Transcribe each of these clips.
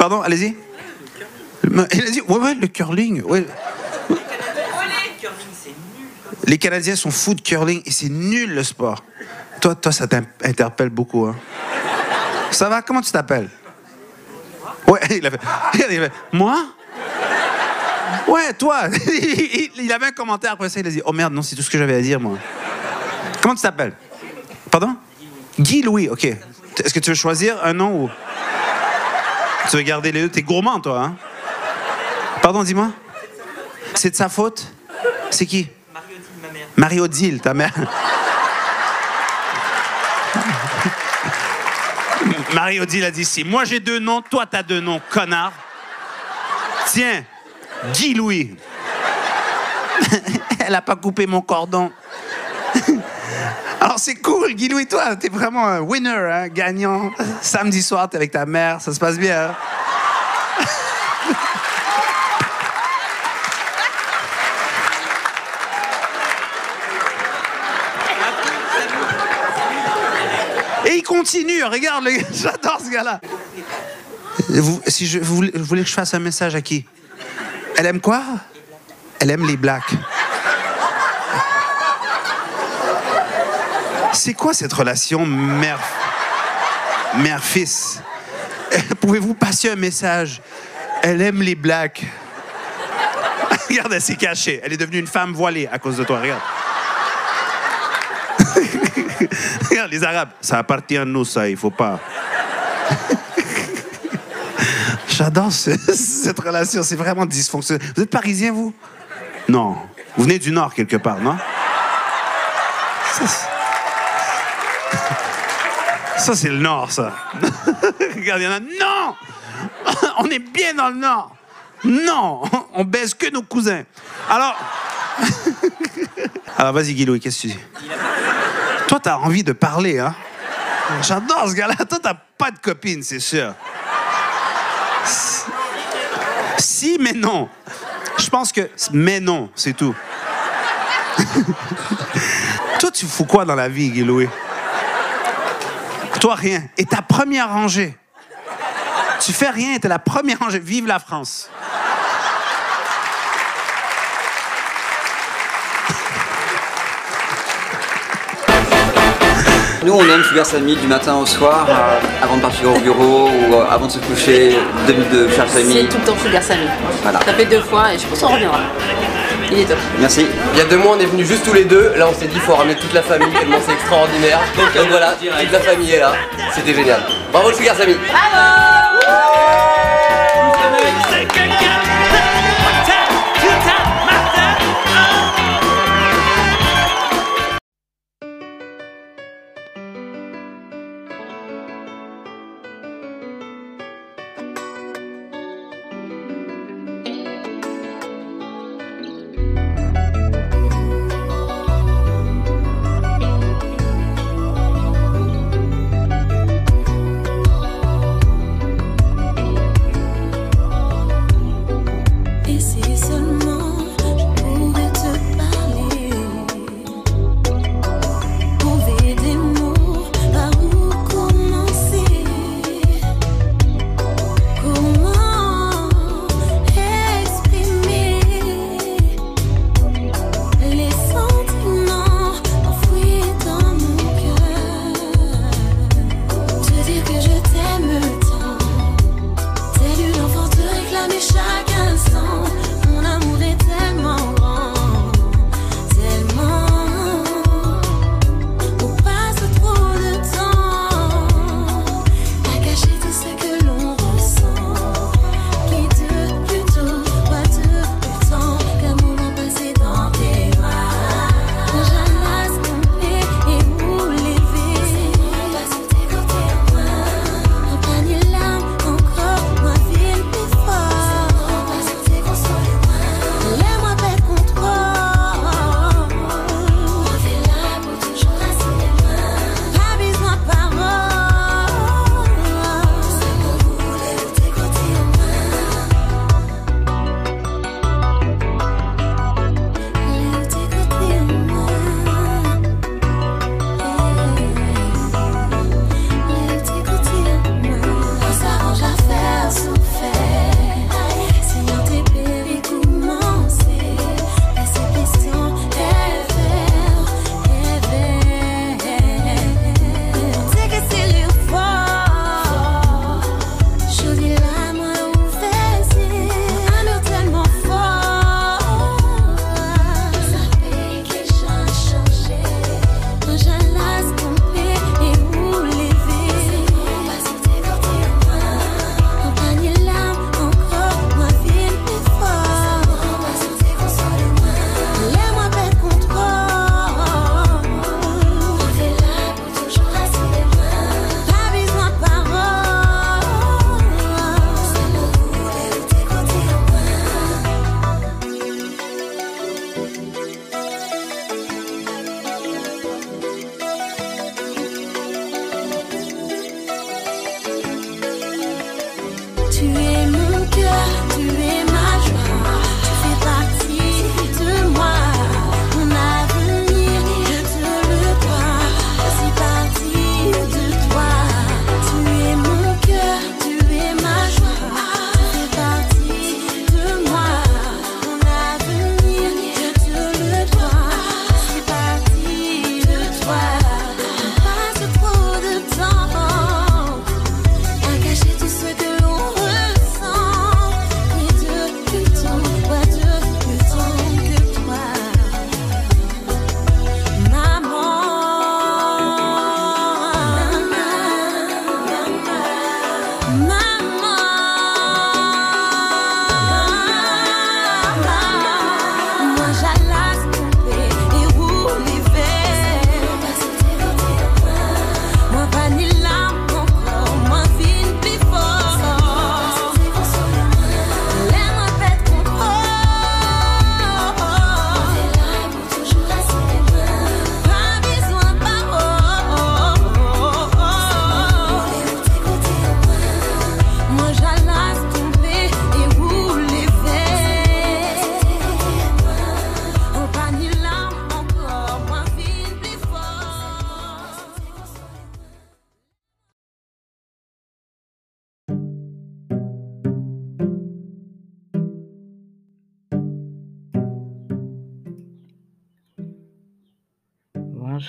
Pardon, allez-y. Mais Il a dit, ouais, ouais, le curling. Ouais. Les Canadiens sont fous de curling et c'est nul le sport. Toi, toi, ça t'interpelle beaucoup. Hein. Ça va? Comment tu t'appelles? Ouais, il a fait, il a fait, moi? Ouais, toi. Il, il avait un commentaire après ça, il a dit, oh merde, non, c'est tout ce que j'avais à dire, moi. Comment tu t'appelles? Pardon? Guy Louis, ok. Est-ce que tu veux choisir un nom ou? Tu veux garder les deux? T'es gourmand, toi, hein? Pardon, dis-moi. C'est de sa faute? C'est qui? Marie-Odile, ta mère. Marie-Odile a dit si moi j'ai deux noms, toi t'as deux noms, connard. Tiens, Guy Louis. Elle a pas coupé mon cordon. Alors c'est cool, Guy Louis, toi, t'es vraiment un winner, hein, gagnant. Samedi soir, t'es avec ta mère, ça se passe bien. Et il continue, regarde, j'adore ce gars-là. Vous, si je, vous, vous voulez que je fasse un message à qui? Elle aime quoi? Elle aime les blacks. C'est quoi cette relation mère mère-fils? Pouvez-vous passer un message? Elle aime les blacks. regarde, elle s'est cachée. Elle est devenue une femme voilée à cause de toi. Regarde. Regarde, les Arabes, ça appartient à nous, ça, il faut pas. J'adore ce- cette relation, c'est vraiment dysfonctionnel. Vous êtes parisien, vous? Non. Vous venez du Nord, quelque part, non? Ça, c'est- le Nord, ça. Regarde, il y en a. Non On est bien dans le Nord. Non On baise que nos cousins. Alors. Alors, vas-y, Louis, qu'est-ce que tu dis toi, t'as envie de parler, hein? J'adore ce gars-là. Toi, t'as pas de copine, c'est sûr. Si, mais non. Je pense que. Mais non, c'est tout. Toi, tu fous quoi dans la vie, Louis? Toi, rien. Et ta première rangée. Tu fais rien, t'es la première rangée. Vive la France. Nous, on aime Sugar Sammy du matin au soir, euh, avant de partir au bureau ou euh, avant de se coucher, deux minutes de Sugar C'est Sammy. tout le temps Sugar Sammy. Voilà. Ça fait deux fois et je pense qu'on reviendra. Il est top. Merci. Il y a deux mois, on est venus juste tous les deux. Là, on s'est dit, il faut ramener toute la famille, tellement c'est extraordinaire. Donc voilà, toute la famille est là. C'était génial. Bravo, le Sugar Sammy.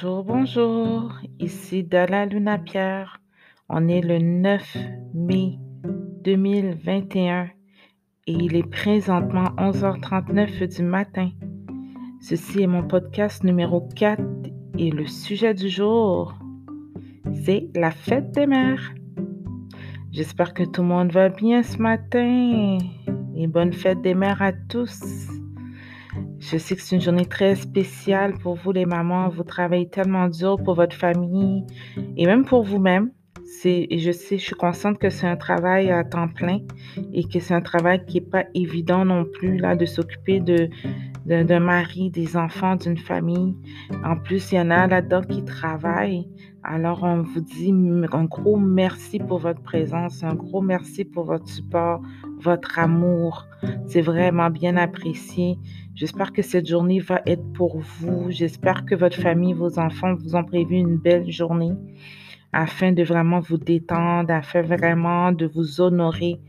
Bonjour, bonjour. Ici Dalla Luna Pierre. On est le 9 mai 2021 et il est présentement 11h39 du matin. Ceci est mon podcast numéro 4 et le sujet du jour, c'est la fête des mères. J'espère que tout le monde va bien ce matin et bonne fête des mères à tous. Je sais que c'est une journée très spéciale pour vous les mamans. Vous travaillez tellement dur pour votre famille et même pour vous-même. Je sais, je suis consciente que c'est un travail à temps plein et que c'est un travail qui n'est pas évident non plus là de s'occuper de d'un mari, des enfants, d'une famille. En plus, il y en a là-dedans qui travaillent. Alors, on vous dit un gros merci pour votre présence, un gros merci pour votre support, votre amour. C'est vraiment bien apprécié. J'espère que cette journée va être pour vous. J'espère que votre famille, vos enfants vous ont prévu une belle journée afin de vraiment vous détendre, afin vraiment de vous honorer,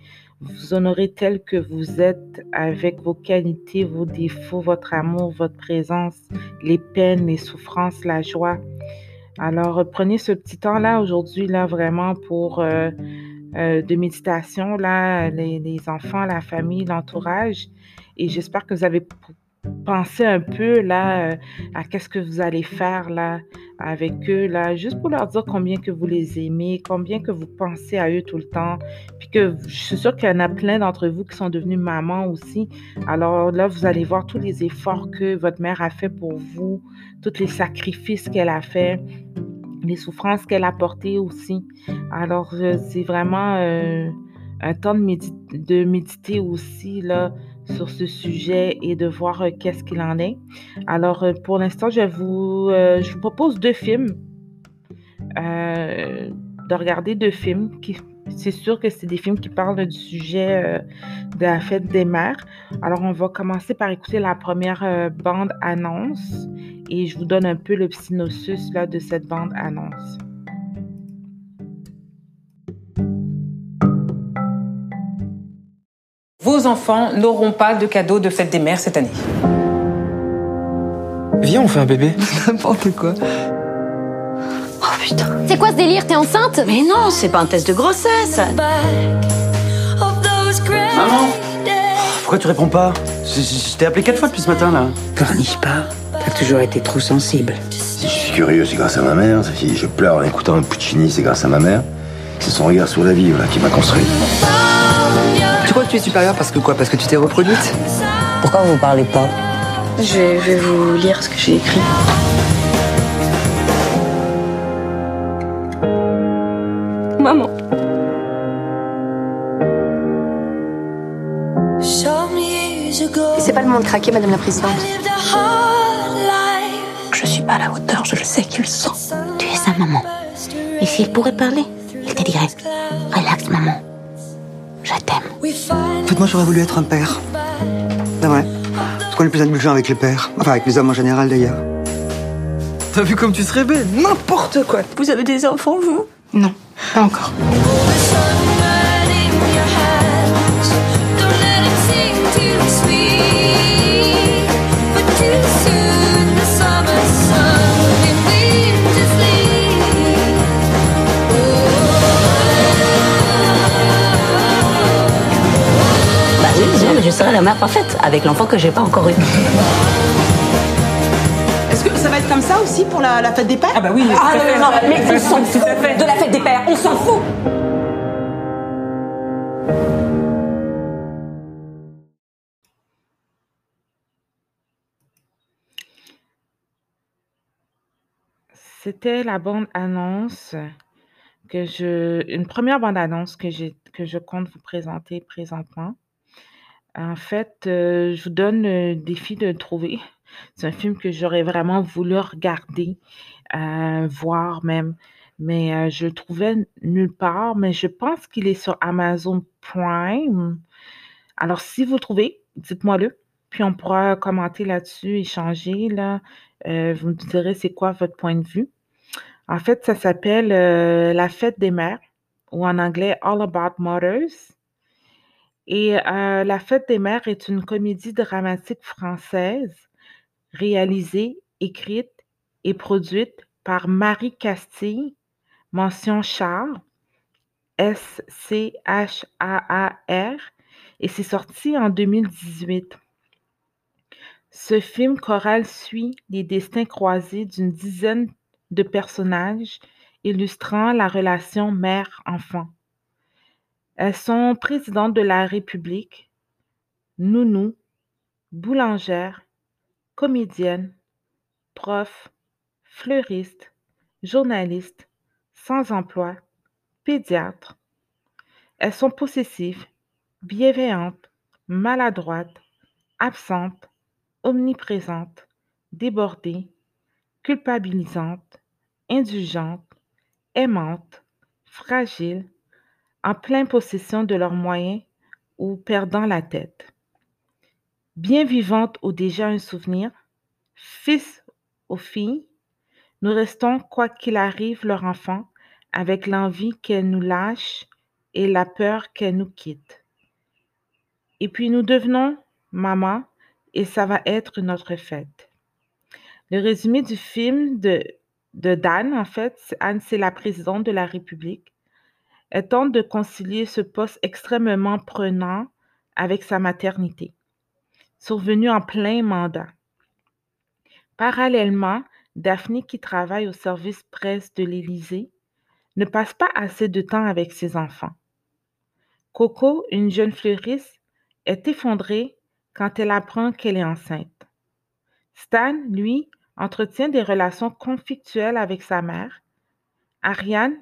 vous honorer tel que vous êtes avec vos qualités, vos défauts, votre amour, votre présence, les peines, les souffrances, la joie. Alors, prenez ce petit temps-là aujourd'hui, là, vraiment pour euh, euh, de méditation, là, les, les, enfants, la famille, l'entourage. Et j'espère que vous avez pensez un peu là euh, à qu'est-ce que vous allez faire là avec eux là, juste pour leur dire combien que vous les aimez, combien que vous pensez à eux tout le temps, puis que je suis sûre qu'il y en a plein d'entre vous qui sont devenus mamans aussi. Alors là, vous allez voir tous les efforts que votre mère a fait pour vous, tous les sacrifices qu'elle a fait, les souffrances qu'elle a portées aussi. Alors euh, c'est vraiment euh, un temps de, de méditer aussi là sur ce sujet et de voir euh, qu'est-ce qu'il en est. Alors, euh, pour l'instant, je, vous, euh, je vous propose deux films, de regarder deux films. Qui, c'est sûr que c'est des films qui parlent du sujet de la fête des mères. Alors, on va commencer par écouter la première bande annonce et je vous donne un peu le synopsis là, de cette bande enfants n'auront pas de cadeau de fête des mères cette année. Viens, on fait un bébé. N'importe quoi. Oh putain. C'est quoi ce délire? T'es enceinte? Mais non, c'est pas un test de grossesse. Maman? Pourquoi tu réponds pas? Je t'ai appelé quatre fois depuis ce matin là. Corniche pas. T'as toujours été trop sensible. Si je suis curieux, c'est grâce à ma mère. Si je pleure en écoutant un Puccini, c'est grâce à ma mère. C'est son regard sur la vie voilà, qui m'a construit. Tu crois que tu es supérieure parce que quoi Parce que tu t'es reproduite Pourquoi vous parlez pas je, vais vous lire ce que j'ai écrit. Maman. C'est pas le moment de craquer, Madame la Présidente. Je suis pas à la hauteur, je le sais qu'il sent. Tu es sa maman. Et s'il pourrait parler, il te dirait Relax, maman. En fait, moi, j'aurais voulu être un père. C'est vrai. Parce qu'on est plus indulgent avec les pères? Enfin, avec les hommes en général, d'ailleurs. T'as vu comme tu serais belle? N'importe quoi. Vous avez des enfants, vous? Non, pas encore. Serai la mère parfaite avec l'enfant que j'ai pas encore eu. Est-ce que ça va être comme ça aussi pour la, fête des pères? Ah bah oui. Ah non, non, mais on s'en fout de la fête des pères, on s'en fout. C'était la bande annonce que je, une première bande annonce que j'ai, que je compte vous présenter présentement. En fait, euh, je vous donne le défi de le trouver. C'est un film que j'aurais vraiment voulu regarder, euh, voir même, mais euh, je le trouvais nulle part, mais je pense qu'il est sur Amazon Prime. Alors, si vous trouvez, dites-moi-le, puis on pourra commenter là-dessus, échanger, vous me direz c'est quoi votre point de vue. En fait, ça s'appelle La fête des mères, ou en anglais All About Mothers. Et La fête des mères est une comédie dramatique française réalisée, écrite et produite par Marie Castille, mention Char, S-C-H-A-A-R, et c'est sorti en 2018. Ce film choral suit les destins croisés d'une dizaine de personnages illustrant la relation mère-enfant. Elles sont présidentes de la République, nounou, boulangère, comédienne, prof, fleuriste, journaliste, sans emploi, pédiatre. Elles sont possessives, bienveillantes, maladroites, absentes, omniprésentes, débordées, culpabilisantes, indulgentes, aimantes, fragiles, en pleine possession de leurs moyens ou perdant la tête. Bien vivantes ou déjà un souvenir, fils ou filles, nous restons, quoi qu'il arrive, leur enfant, avec l'envie qu'elles nous lâchent et la peur qu'elles nous quittent. Et puis nous devenons maman et ça va être notre fête. Le résumé du film de, de Dan, en fait, Anne, c'est la présidente de la République. Elle tente de concilier ce poste extrêmement prenant avec sa maternité, survenue en plein mandat. Parallèlement, Daphne, qui travaille au service presse de l'Élysée, ne passe pas assez de temps avec ses enfants. Coco, une jeune fleuriste, est effondrée quand elle apprend qu'elle est enceinte. Stan, lui, entretient des relations conflictuelles avec sa mère. Ariane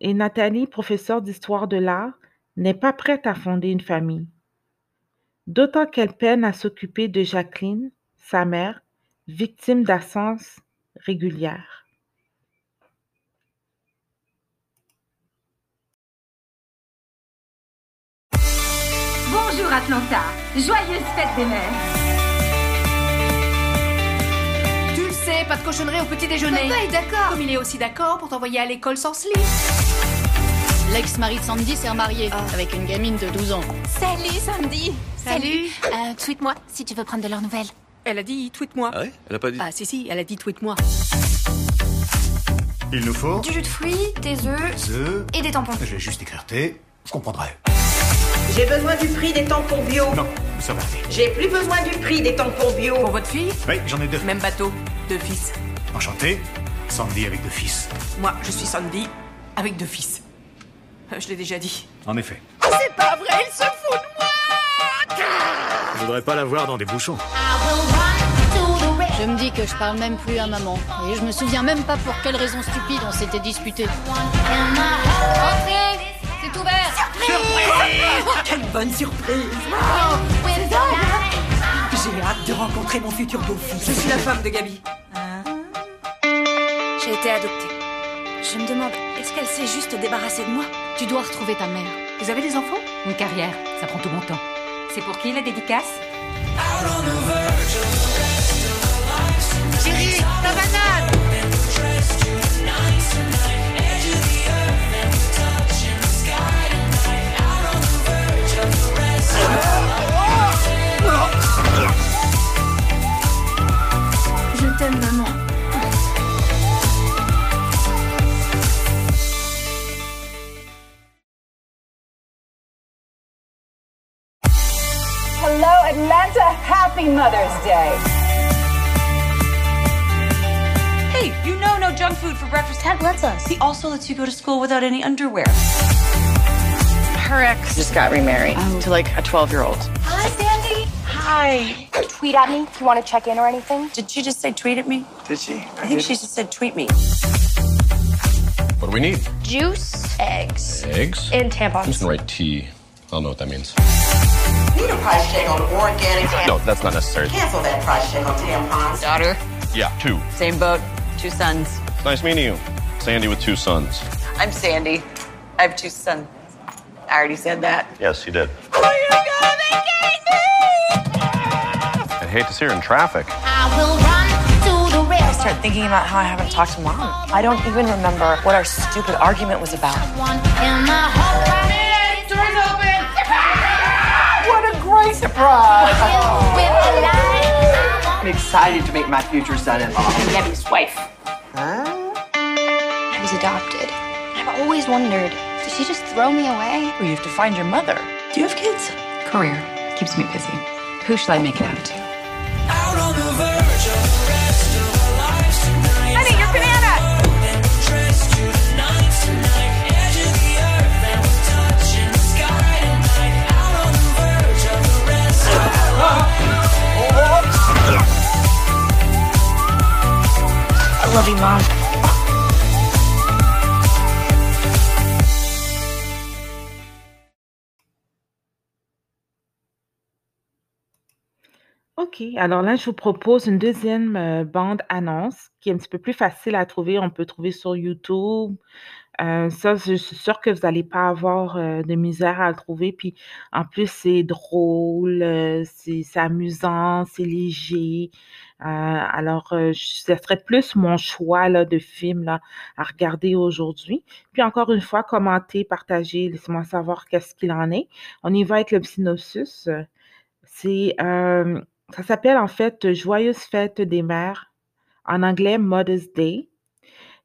et Nathalie, professeure d'histoire de l'art, n'est pas prête à fonder une famille. D'autant qu'elle peine à s'occuper de Jacqueline, sa mère, victime d'absence régulière. Bonjour Atlanta, joyeuse fête des mères. Tu le sais, pas de cochonnerie au petit déjeuner. Papa est d'accord. Comme il est aussi d'accord pour t'envoyer à l'école sans slip. L'ex-mari de Sandy s'est remarié avec une gamine de 12 ans. Salut Sandy. Salut. Euh, tweet-moi si tu veux prendre de leurs nouvelles. Elle a dit tweet-moi. Ah ouais Elle a pas dit Ah si si, elle a dit tweet-moi. Il nous faut Du jus de fruits, des œufs Des œufs. et des tampons. Je vais juste écrire T, je comprendrai. J'ai besoin du prix des tampons bio. Non, ça va aller. J'ai plus besoin du prix des tampons bio. Pour votre fille Oui, j'en ai deux. Même bateau, deux fils. Enchanté, Sandy avec deux fils. Moi, je suis Sandy avec deux fils. Euh, Je l'ai déjà dit. En effet. C'est pas vrai, il se fout de moi Je voudrais pas la voir dans des bouchons. Je me dis que je parle même plus à maman. Et je me souviens même pas pour quelle raison stupide on s'était disputé. Entrez C'est ouvert Quelle bonne surprise J'ai hâte de rencontrer mon futur beau-fils. Je suis la femme de Gabi. J'ai été adoptée. Je me demande, est-ce qu'elle s'est juste débarrassée de moi Tu dois retrouver ta mère. Vous avez des enfants? Une carrière, ça prend tout mon temps. C'est pour qui la dédicace? Chérie, ta banane Mother's Day. Hey, you know no junk food for breakfast. Ted lets us. He also lets you go to school without any underwear. Her ex just got remarried oh. to like a 12 year old. Hi, Sandy. Hi. Tweet at me if you want to check in or anything. Did she just say tweet at me? Did she? I think she just said tweet me. What do we need? Juice, eggs, Eggs? and tampons. I'm tampons. just gonna write T. I don't know what that means. Need a price check on organic No, that's not necessary. Cancel that price check on tampons. Daughter, Yeah, two. same boat, two sons. Nice meeting you. Sandy with two sons. I'm Sandy. I have two sons. I already said that. Yes, you did. Oh I hate to see her in traffic. I start thinking about how I haven't talked to mom. I don't even remember what our stupid argument was about. Open! What a great surprise! Maybe excited to meet my future son-in-law. And Debbie's wife. Huh? I was adopted. I've always wondered, did she just throw me away? Well, you have to find your mother. Do you have kids? Career keeps me busy. Who shall I make it out to? OK. Alors là, je vous propose une deuxième euh, bande annonce qui est un petit peu plus facile à trouver. On peut trouver sur YouTube. Euh, ça, je suis sûre que vous n'allez pas avoir euh, de misère à le trouver. Puis en plus, c'est drôle, euh, c'est amusant, c'est léger. Alors, ce serait plus mon choix là, de film à regarder aujourd'hui. Puis encore une fois, commentez, partagez, laissez-moi savoir qu'est-ce qu'il en est. On y va avec le synopsis. C'est, ça s'appelle en fait Joyeuse fête des mères, en anglais Mother's Day.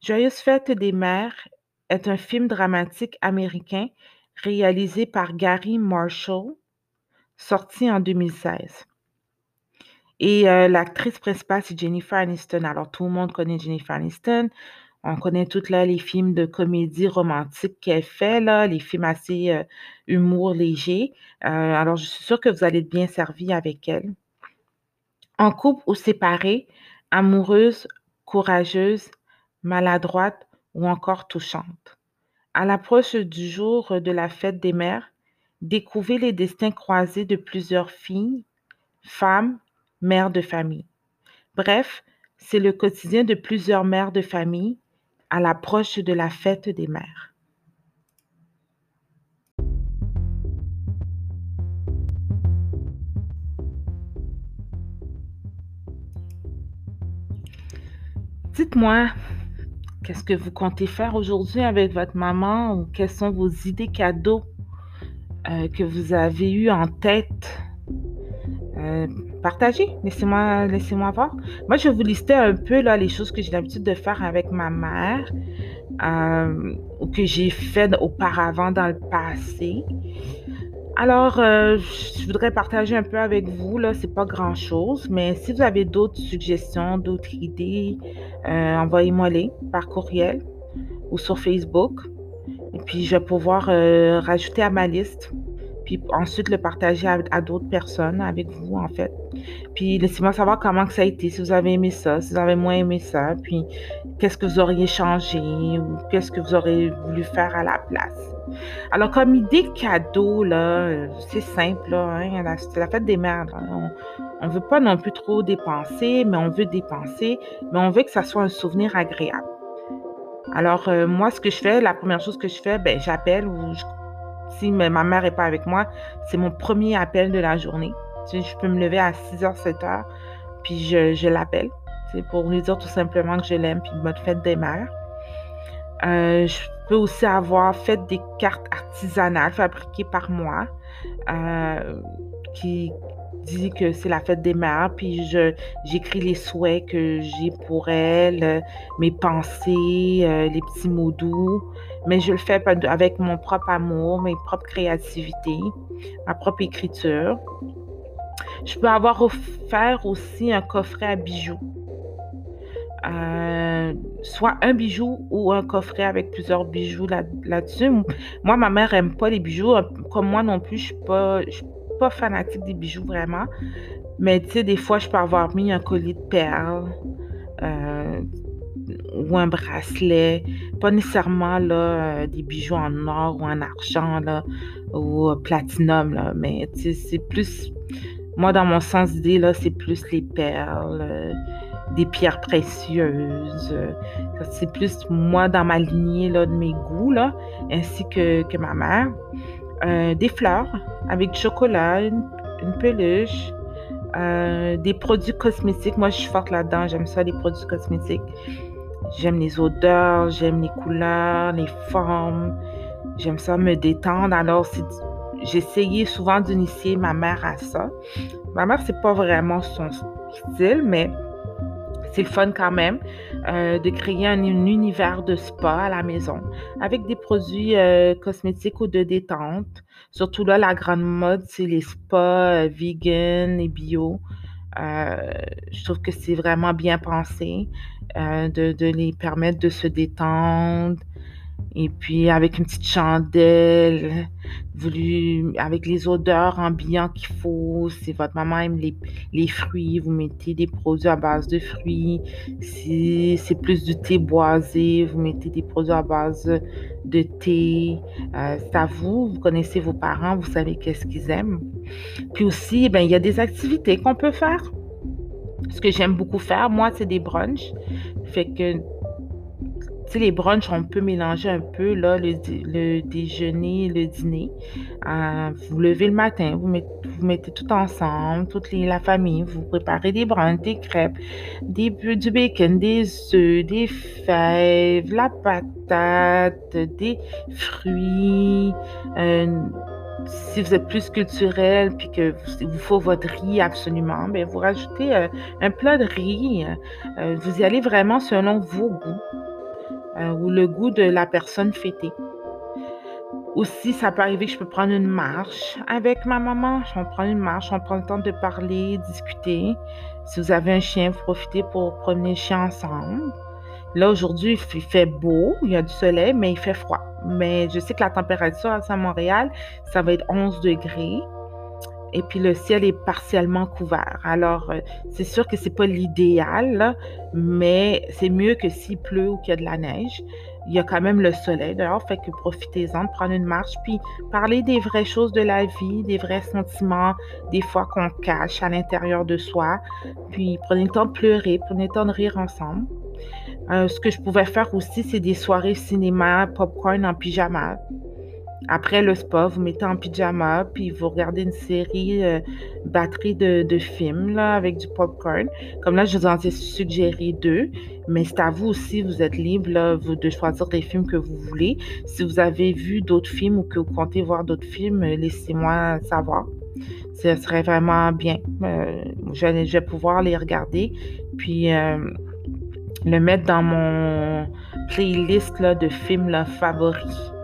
Joyeuse fête des mères est un film dramatique américain réalisé par Gary Marshall, sorti en 2016. Et euh, l'actrice principale, c'est Jennifer Aniston. Alors, tout le monde connaît Jennifer Aniston. On connaît toutes les films de comédie romantique qu'elle fait, là, les films assez euh, humour léger. Euh, alors, je suis sûre que vous allez être bien servi avec elle. En couple ou séparée, amoureuse, courageuse, maladroite ou encore touchante. À l'approche du jour de la fête des mères, découvrez les destins croisés de plusieurs filles, femmes, mères de famille. Bref, c'est le quotidien de plusieurs mères de famille à l'approche de la fête des mères. Dites-moi, qu'est-ce que vous comptez faire aujourd'hui avec votre maman ou quelles sont vos idées cadeaux euh, que vous avez eues en tête? Euh, partagez, laissez-moi voir. Moi, je vais vous lister un peu là, les choses que j'ai l'habitude de faire avec ma mère euh, ou que j'ai fait auparavant dans le passé. Alors, euh, je voudrais partager un peu avec vous, là, c'est pas grand-chose, mais si vous avez d'autres suggestions, d'autres idées, euh, envoyez-moi-les par courriel ou sur Facebook. Et puis, je vais pouvoir euh, rajouter à ma liste, puis ensuite le partager à, d'autres personnes, avec vous, en fait. Puis, laissez-moi savoir comment que ça a été, si vous avez aimé ça, si vous avez moins aimé ça, puis qu'est-ce que vous auriez changé ou qu'est-ce que vous auriez voulu faire à la place. Alors, comme idée cadeau, là, euh, c'est simple, hein, c'est la fête des mères. là. On ne veut pas non plus trop dépenser, mais on veut dépenser, mais on veut que ça soit un souvenir agréable. Alors, euh, moi, ce que je fais, la première chose que je fais, ben, j'appelle ou je- si ma mère n'est pas avec moi, c'est mon premier appel de la journée. Tu sais, je peux me lever à 6h, 7h, puis je, l'appelle tu sais, pour lui dire tout simplement que je l'aime, puis bonne fête des mères. Euh, je peux aussi avoir fait des cartes artisanales fabriquées par moi euh, qui dit que c'est la fête des mères, puis je j'écris les souhaits que j'ai pour elle, mes pensées, euh, les petits mots doux, mais je le fais avec mon propre amour, mes propres créativités, ma propre écriture. Je peux avoir offert aussi un coffret à bijoux. Euh, soit un bijou ou un coffret avec plusieurs bijoux là- là-dessus. moi, ma mère aime pas les bijoux. euh, Comme moi non plus, je suis pas, suis pas fanatique des bijoux vraiment. Mais tu sais, des fois, je peux avoir mis un collier de perles euh, ou un bracelet. Pas nécessairement là, euh, des bijoux en or ou en argent là, ou euh, platinum. Là, mais c'est plus. Moi, dans mon sens d'idée, c'est plus les perles, euh, des pierres précieuses. c'est plus moi dans ma lignée là, de mes goûts, là, ainsi que, que ma mère. Des fleurs avec du chocolat, une, peluche, des produits cosmétiques. Moi, je suis forte là-dedans. J'aime ça, les produits cosmétiques. J'aime les odeurs, j'aime les couleurs, les formes. J'aime ça me détendre. Alors, essayé souvent d'initier ma mère à ça. Ma mère, c'est pas vraiment son, style, mais c'est le fun quand même euh, de créer un, un univers de spa à la maison avec des produits euh, cosmétiques ou de détente. Surtout là, la grande mode, c'est les spas euh, vegan et bio. Euh, je trouve que c'est vraiment bien pensé euh, de, de les permettre de se détendre. Et puis avec une petite chandelle, avec les odeurs ambiantes qu'il faut. Si votre maman aime les, fruits, vous mettez des produits à base de fruits. Si c'est plus du thé boisé, vous mettez des produits à base de thé. Euh, c'est à vous, vous connaissez vos parents, vous savez qu'est-ce qu'ils aiment. Puis aussi, ben, il y a des activités qu'on peut faire. Ce que j'aime beaucoup faire, moi, c'est des brunchs. Fait que les brunchs, on peut mélanger un peu là, le, le déjeuner, le dîner. Euh, vous levez le matin, vous mettez, vous mettez tout ensemble, toute la famille, vous préparez des brunchs, des crêpes, des, du bacon, des œufs, des fèves, la patate, des fruits. Euh, si vous êtes plus culturel puis que vous, vous faut votre riz absolument, bien, vous rajoutez euh, un plat de riz. Vous y allez vraiment selon vos goûts euh, ou le goût de la personne fêtée. Aussi, ça peut arriver que je peux prendre une marche avec ma maman. On prend une marche, on prend le temps de parler, discuter. Si vous avez un chien, vous profitez pour promener le chien ensemble. Là, aujourd'hui, il fait beau, il y a du soleil, mais il fait froid. Mais je sais que la température à Montréal, ça va être 11 degrés. Et puis le ciel est partiellement couvert. Alors, euh, c'est sûr que c'est pas l'idéal, mais c'est mieux que s'il pleut ou qu'il y a de la neige. Il y a quand même le soleil dehors, fait que profitez-en de prendre une marche, puis parler des vraies choses de la vie, des vrais sentiments, des fois qu'on cache à l'intérieur de soi. Puis prenez le temps de pleurer, prenez le temps de rire ensemble. Euh, ce que je pouvais faire aussi, c'est des soirées cinéma, popcorn en pyjama. Après le spa, vous mettez en pyjama, puis vous regardez une série euh, batterie de, films là, avec du popcorn. Comme là, je vous en ai suggéré deux, mais c'est à vous aussi, vous êtes libre vous, de choisir les films que vous voulez. Si vous avez vu d'autres films ou que vous comptez voir d'autres films, laissez-moi savoir. Ce serait vraiment bien. Euh, je, vais pouvoir les regarder, puis euh, le mettre dans mon playlist là, de films favoris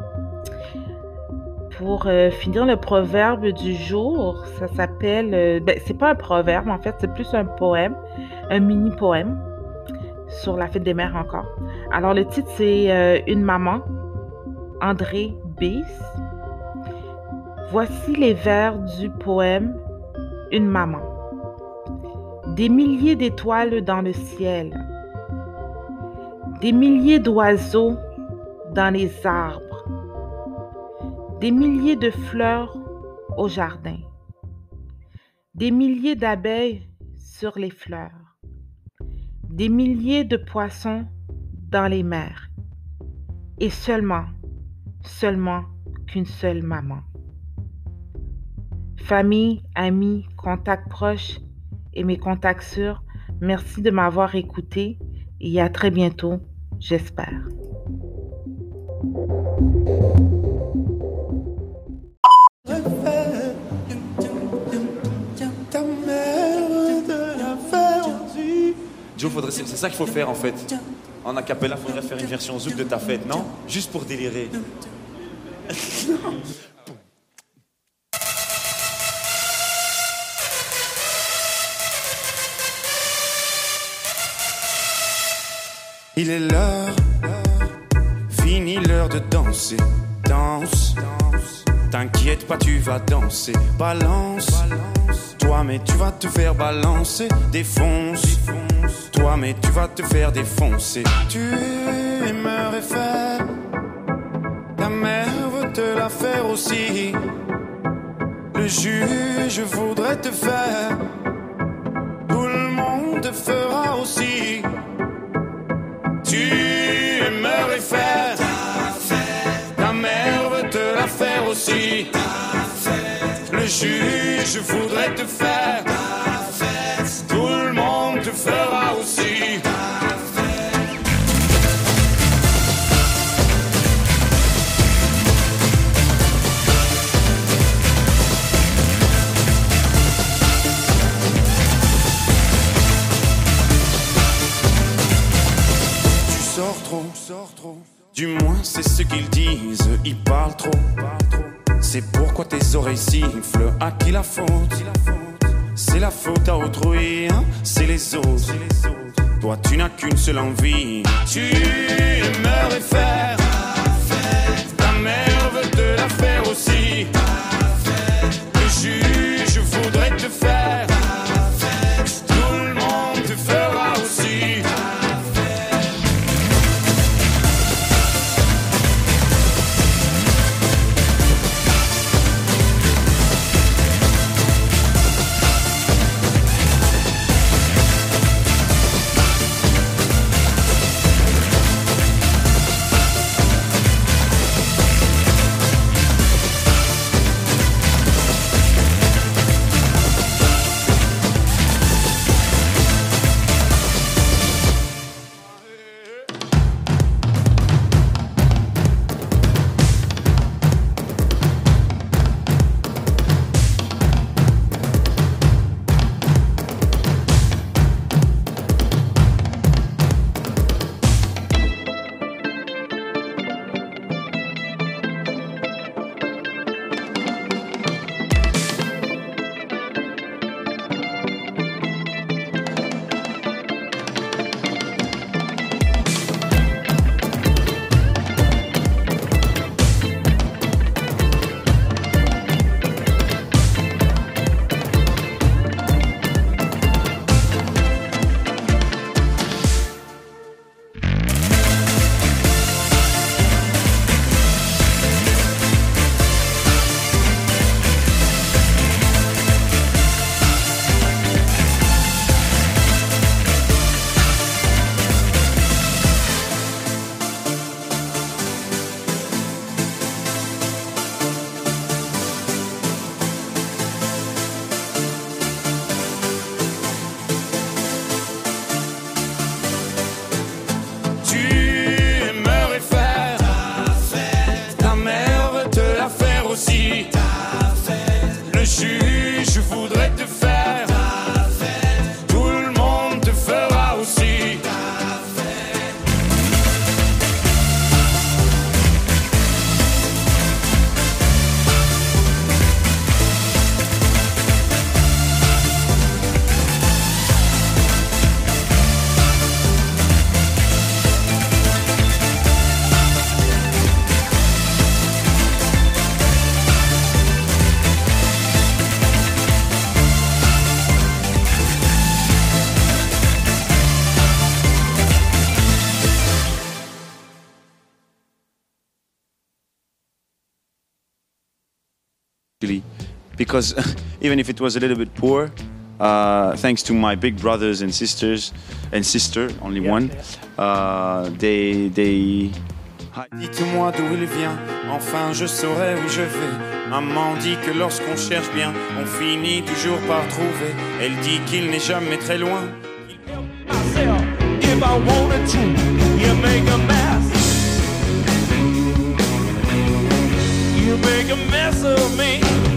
pour euh, finir le proverbe du jour, ça s'appelle. Euh, ben, c'est pas un proverbe, en fait, c'est plus un poème, un mini poème sur la fête des mères encore. Alors, le titre, c'est euh, Une maman, André Bis. Voici les vers du poème Une maman. Des milliers d'étoiles dans le ciel, des milliers d'oiseaux dans les arbres des milliers de fleurs au jardin, des milliers d'abeilles sur les fleurs, des milliers de poissons dans les mers, et seulement, seulement qu'une seule maman. Famille, amis, contacts proches et mes contacts sûrs, merci de m'avoir écouté et à très bientôt, j'espère. C'est ça qu'il faut faire en fait. En acapella, faudrait faire une version zouk de ta fête, non? Juste pour délirer. Il est l'heure, fini l'heure de danser. Danse, t'inquiète pas, tu vas danser. Balance, toi, mais tu vas te faire balancer. Défonce mais tu vas te faire défoncer. Tu aimerais faire, ta mère veut te la faire aussi. Le juge voudrait te faire, tout le monde te fera aussi. Tu aimerais faire, ta mère veut te la faire aussi. Le juge voudrait te faire, oreilles sifflent. À qui la faute? C'est la faute à autrui, hein? C'est les autres. Toi, tu n'as qu'une seule envie. Tu aimerais faire. Because even if it was a little bit poor, uh, thanks to my big brothers and sisters and sister, only one, uh, they they. Dites-moi d'où il vient, enfin je saurai où je vais. Maman dit que lorsqu'on cherche bien, on finit toujours par trouver. Elle dit qu'il n'est jamais très loin. If I wanted to, you make a mess. You make a mess of me.